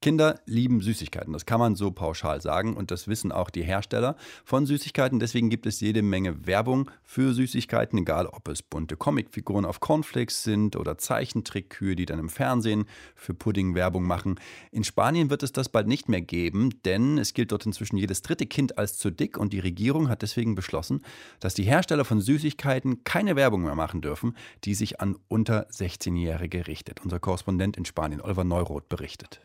Kinder lieben Süßigkeiten, das kann man so pauschal sagen und das wissen auch die Hersteller von Süßigkeiten. Deswegen gibt es jede Menge Werbung für Süßigkeiten, egal ob es bunte Comicfiguren auf Cornflakes sind oder Zeichentrickkühe, die dann im Fernsehen für Pudding Werbung machen. In Spanien wird es das bald nicht mehr geben, denn es gilt dort inzwischen jedes dritte Kind als zu dick und die Regierung hat deswegen beschlossen, dass die Hersteller von Süßigkeiten keine Werbung mehr machen dürfen, die sich an unter 16-Jährige richtet. Unser Korrespondent in Spanien, Oliver Neuroth, berichtet.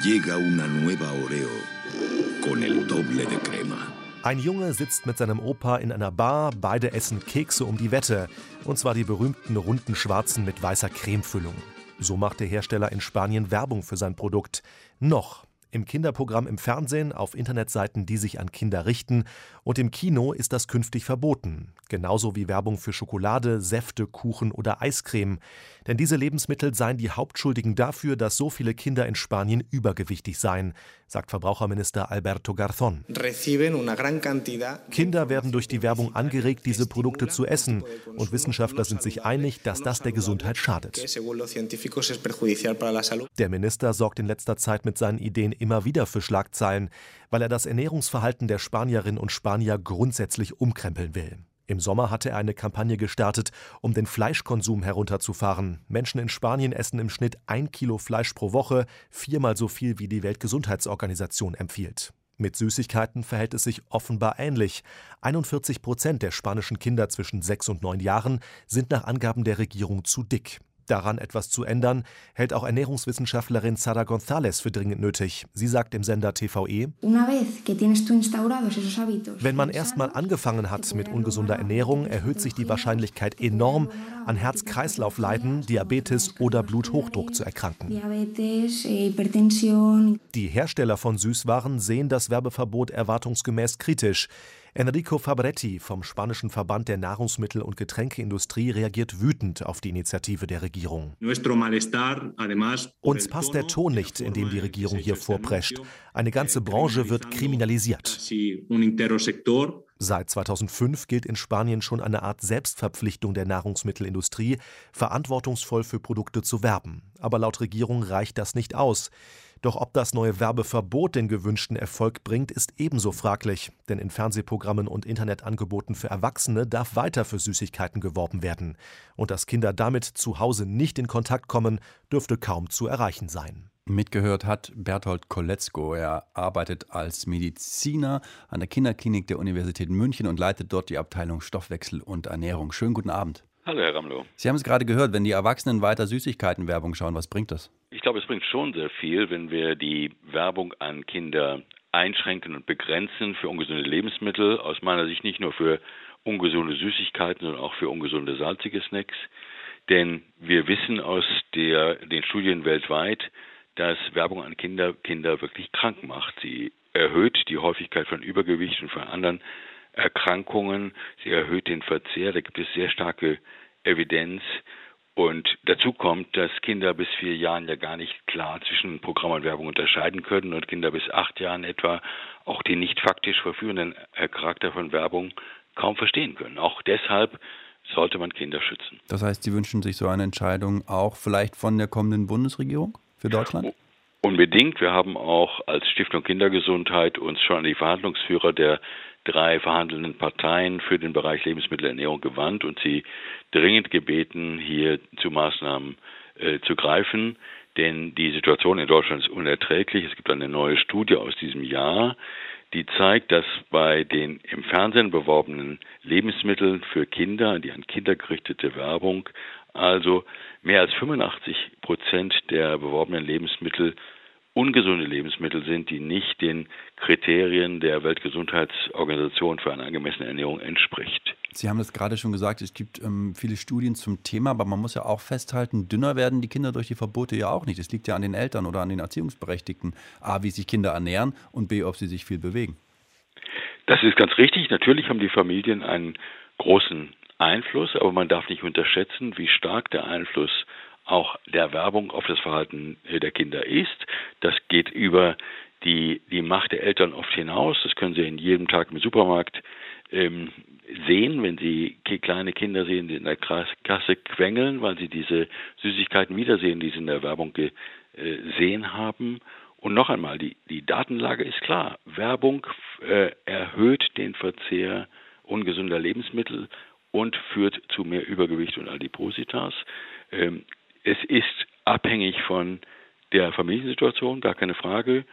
Llega una nueva Oreo con el doble de crema. Ein Junge sitzt mit seinem Opa in einer Bar, beide essen Kekse um die Wette, und zwar die berühmten runden schwarzen mit weißer Cremefüllung. So macht der Hersteller in Spanien Werbung für sein Produkt. Noch. Im Kinderprogramm im Fernsehen, auf Internetseiten, die sich an Kinder richten, und im Kino ist das künftig verboten. Genauso wie Werbung für Schokolade, Säfte, Kuchen oder Eiscreme. Denn diese Lebensmittel seien die Hauptschuldigen dafür, dass so viele Kinder in Spanien übergewichtig seien, sagt Verbraucherminister Alberto Garzón. Kinder werden durch die Werbung angeregt, diese Produkte zu essen. Und Wissenschaftler sind sich einig, dass das der Gesundheit schadet. Der Minister sorgt in letzter Zeit mit seinen Ideen immer wieder für Schlagzeilen, weil er das Ernährungsverhalten der Spanierinnen und Spanier grundsätzlich umkrempeln will. Im Sommer hatte er eine Kampagne gestartet, um den Fleischkonsum herunterzufahren. Menschen in Spanien essen im Schnitt ein Kilo Fleisch pro Woche, viermal so viel wie die Weltgesundheitsorganisation empfiehlt. Mit Süßigkeiten verhält es sich offenbar ähnlich. 41 Prozent der spanischen Kinder zwischen sechs und neun Jahren sind nach Angaben der Regierung zu dick. Daran etwas zu ändern, hält auch Ernährungswissenschaftlerin Sara González für dringend nötig. Sie sagt im Sender TVE, wenn man erstmal angefangen hat mit ungesunder Ernährung, erhöht sich die Wahrscheinlichkeit enorm, an Herz-Kreislauf-Leiden, Diabetes oder Bluthochdruck zu erkranken. Die Hersteller von Süßwaren sehen das Werbeverbot erwartungsgemäß kritisch. Enrico Fabretti vom spanischen Verband der Nahrungsmittel- und Getränkeindustrie reagiert wütend auf die Initiative der Regierung. Uns passt der Ton nicht, in dem die Regierung hier vorprescht. Eine ganze Branche wird kriminalisiert. Seit 2005 gilt in Spanien schon eine Art Selbstverpflichtung der Nahrungsmittelindustrie, verantwortungsvoll für Produkte zu werben. Aber laut Regierung reicht das nicht aus. Doch ob das neue Werbeverbot den gewünschten Erfolg bringt, ist ebenso fraglich, denn in Fernsehprogrammen und Internetangeboten für Erwachsene darf weiter für Süßigkeiten geworben werden. Und dass Kinder damit zu Hause nicht in Kontakt kommen, dürfte kaum zu erreichen sein. Mitgehört hat Berthold Koletzko. Er arbeitet als Mediziner an der Kinderklinik der Universität München und leitet dort die Abteilung Stoffwechsel und Ernährung. Schönen guten Abend. Hallo, Herr Ramlo. Sie haben es gerade gehört, wenn die Erwachsenen weiter Süßigkeitenwerbung schauen, was bringt das? Ich glaube, es bringt schon sehr viel, wenn wir die Werbung an Kinder einschränken und begrenzen für ungesunde Lebensmittel. Aus meiner Sicht nicht nur für ungesunde Süßigkeiten, sondern auch für ungesunde salzige Snacks. Denn wir wissen aus der, den Studien weltweit, dass Werbung an Kinder Kinder wirklich krank macht. Sie erhöht die Häufigkeit von Übergewicht und von anderen Erkrankungen. Sie erhöht den Verzehr. Da gibt es sehr starke Evidenz. Und dazu kommt, dass Kinder bis vier Jahren ja gar nicht klar zwischen Programm und Werbung unterscheiden können und Kinder bis acht Jahren etwa auch den nicht faktisch verführenden Charakter von Werbung kaum verstehen können. Auch deshalb sollte man Kinder schützen. Das heißt, Sie wünschen sich so eine Entscheidung auch vielleicht von der kommenden Bundesregierung für Deutschland? Unbedingt. Wir haben auch als Stiftung Kindergesundheit uns schon an die Verhandlungsführer der drei verhandelnden Parteien für den Bereich Lebensmittelernährung gewandt und sie dringend gebeten, hier zu Maßnahmen äh, zu greifen. Denn die Situation in Deutschland ist unerträglich. Es gibt eine neue Studie aus diesem Jahr, die zeigt, dass bei den im Fernsehen beworbenen Lebensmitteln für Kinder, die an Kinder gerichtete Werbung, also mehr als 85 Prozent der beworbenen Lebensmittel ungesunde Lebensmittel sind, die nicht den Kriterien der Weltgesundheitsorganisation für eine angemessene Ernährung entspricht. Sie haben das gerade schon gesagt, es gibt ähm, viele Studien zum Thema, aber man muss ja auch festhalten, dünner werden die Kinder durch die Verbote ja auch nicht. Es liegt ja an den Eltern oder an den Erziehungsberechtigten, a, wie sich Kinder ernähren und b, ob sie sich viel bewegen. Das ist ganz richtig. Natürlich haben die Familien einen großen Einfluss, aber man darf nicht unterschätzen, wie stark der Einfluss auch der Werbung auf das Verhalten der Kinder ist. Das geht über die, die Macht der Eltern oft hinaus. Das können Sie in jedem Tag im Supermarkt ähm, sehen, wenn sie kleine Kinder sehen, die in der Kasse quengeln, weil sie diese Süßigkeiten wiedersehen, die sie in der Werbung gesehen haben. Und noch einmal, die, die Datenlage ist klar. Werbung äh, erhöht den Verzehr ungesunder Lebensmittel und führt zu mehr Übergewicht und Adipositas. Ähm, es ist abhängig von der Familiensituation, gar keine Frage.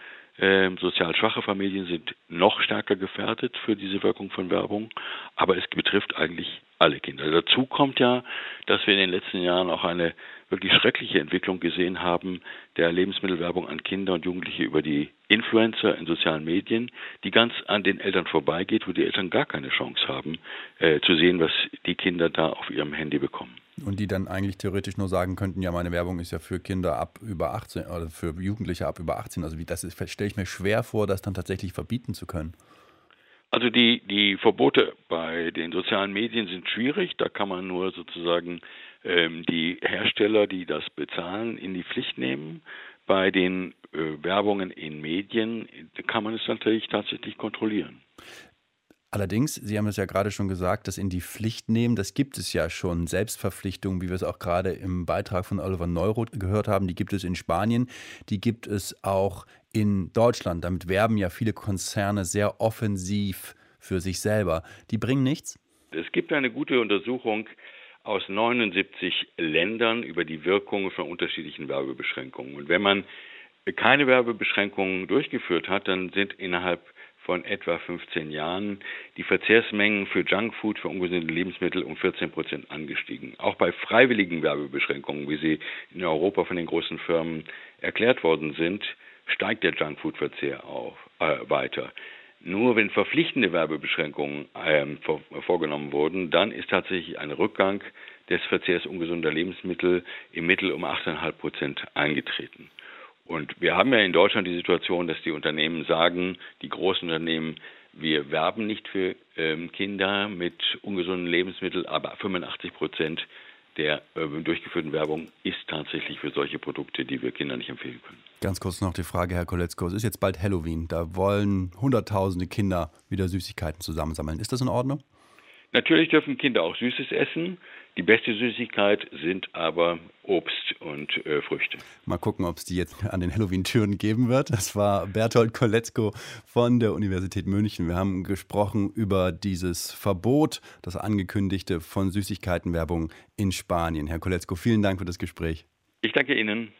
Ähm, sozial schwache Familien sind noch stärker gefährdet für diese Wirkung von Werbung, aber es betrifft eigentlich alle Kinder. Dazu kommt ja, dass wir in den letzten Jahren auch eine wirklich schreckliche Entwicklung gesehen haben der Lebensmittelwerbung an Kinder und Jugendliche über die Influencer in sozialen Medien, die ganz an den Eltern vorbeigeht, wo die Eltern gar keine Chance haben, äh, zu sehen, was die Kinder da auf ihrem Handy bekommen. Und die dann eigentlich theoretisch nur sagen könnten, ja, meine Werbung ist ja für Kinder ab über 18 oder für Jugendliche ab über 18. Also wie das stelle ich mir schwer vor, das dann tatsächlich verbieten zu können. Also die, die Verbote bei den sozialen Medien sind schwierig. Da kann man nur sozusagen ähm, die Hersteller, die das bezahlen, in die Pflicht nehmen. Bei den äh, Werbungen in Medien kann man es natürlich tatsächlich kontrollieren. Allerdings, Sie haben es ja gerade schon gesagt, das in die Pflicht nehmen, das gibt es ja schon. Selbstverpflichtungen, wie wir es auch gerade im Beitrag von Oliver Neuroth gehört haben, die gibt es in Spanien, die gibt es auch in Deutschland. Damit werben ja viele Konzerne sehr offensiv für sich selber. Die bringen nichts? Es gibt eine gute Untersuchung aus 79 Ländern über die Wirkungen von unterschiedlichen Werbebeschränkungen. Und wenn man keine Werbebeschränkungen durchgeführt hat, dann sind innerhalb von etwa 15 Jahren die Verzehrsmengen für Junkfood, für ungesunde Lebensmittel um 14 Prozent angestiegen. Auch bei freiwilligen Werbebeschränkungen, wie sie in Europa von den großen Firmen erklärt worden sind, steigt der Junkfood-Verzehr auch äh, weiter. Nur wenn verpflichtende Werbebeschränkungen ähm, vor, vorgenommen wurden, dann ist tatsächlich ein Rückgang des Verzehrs ungesunder Lebensmittel im Mittel um 8,5 Prozent eingetreten. Und wir haben ja in Deutschland die Situation, dass die Unternehmen sagen, die großen Unternehmen, wir werben nicht für ähm, Kinder mit ungesunden Lebensmitteln, aber 85 Prozent der äh, durchgeführten Werbung ist tatsächlich für solche Produkte, die wir Kindern nicht empfehlen können. Ganz kurz noch die Frage, Herr Koletzko. Es ist jetzt bald Halloween. Da wollen Hunderttausende Kinder wieder Süßigkeiten zusammensammeln. Ist das in Ordnung? Natürlich dürfen Kinder auch Süßes essen. Die beste Süßigkeit sind aber Obst und äh, Früchte. Mal gucken, ob es die jetzt an den Halloween-Türen geben wird. Das war Berthold Koletzko von der Universität München. Wir haben gesprochen über dieses Verbot, das angekündigte von Süßigkeitenwerbung in Spanien. Herr Koletzko, vielen Dank für das Gespräch. Ich danke Ihnen.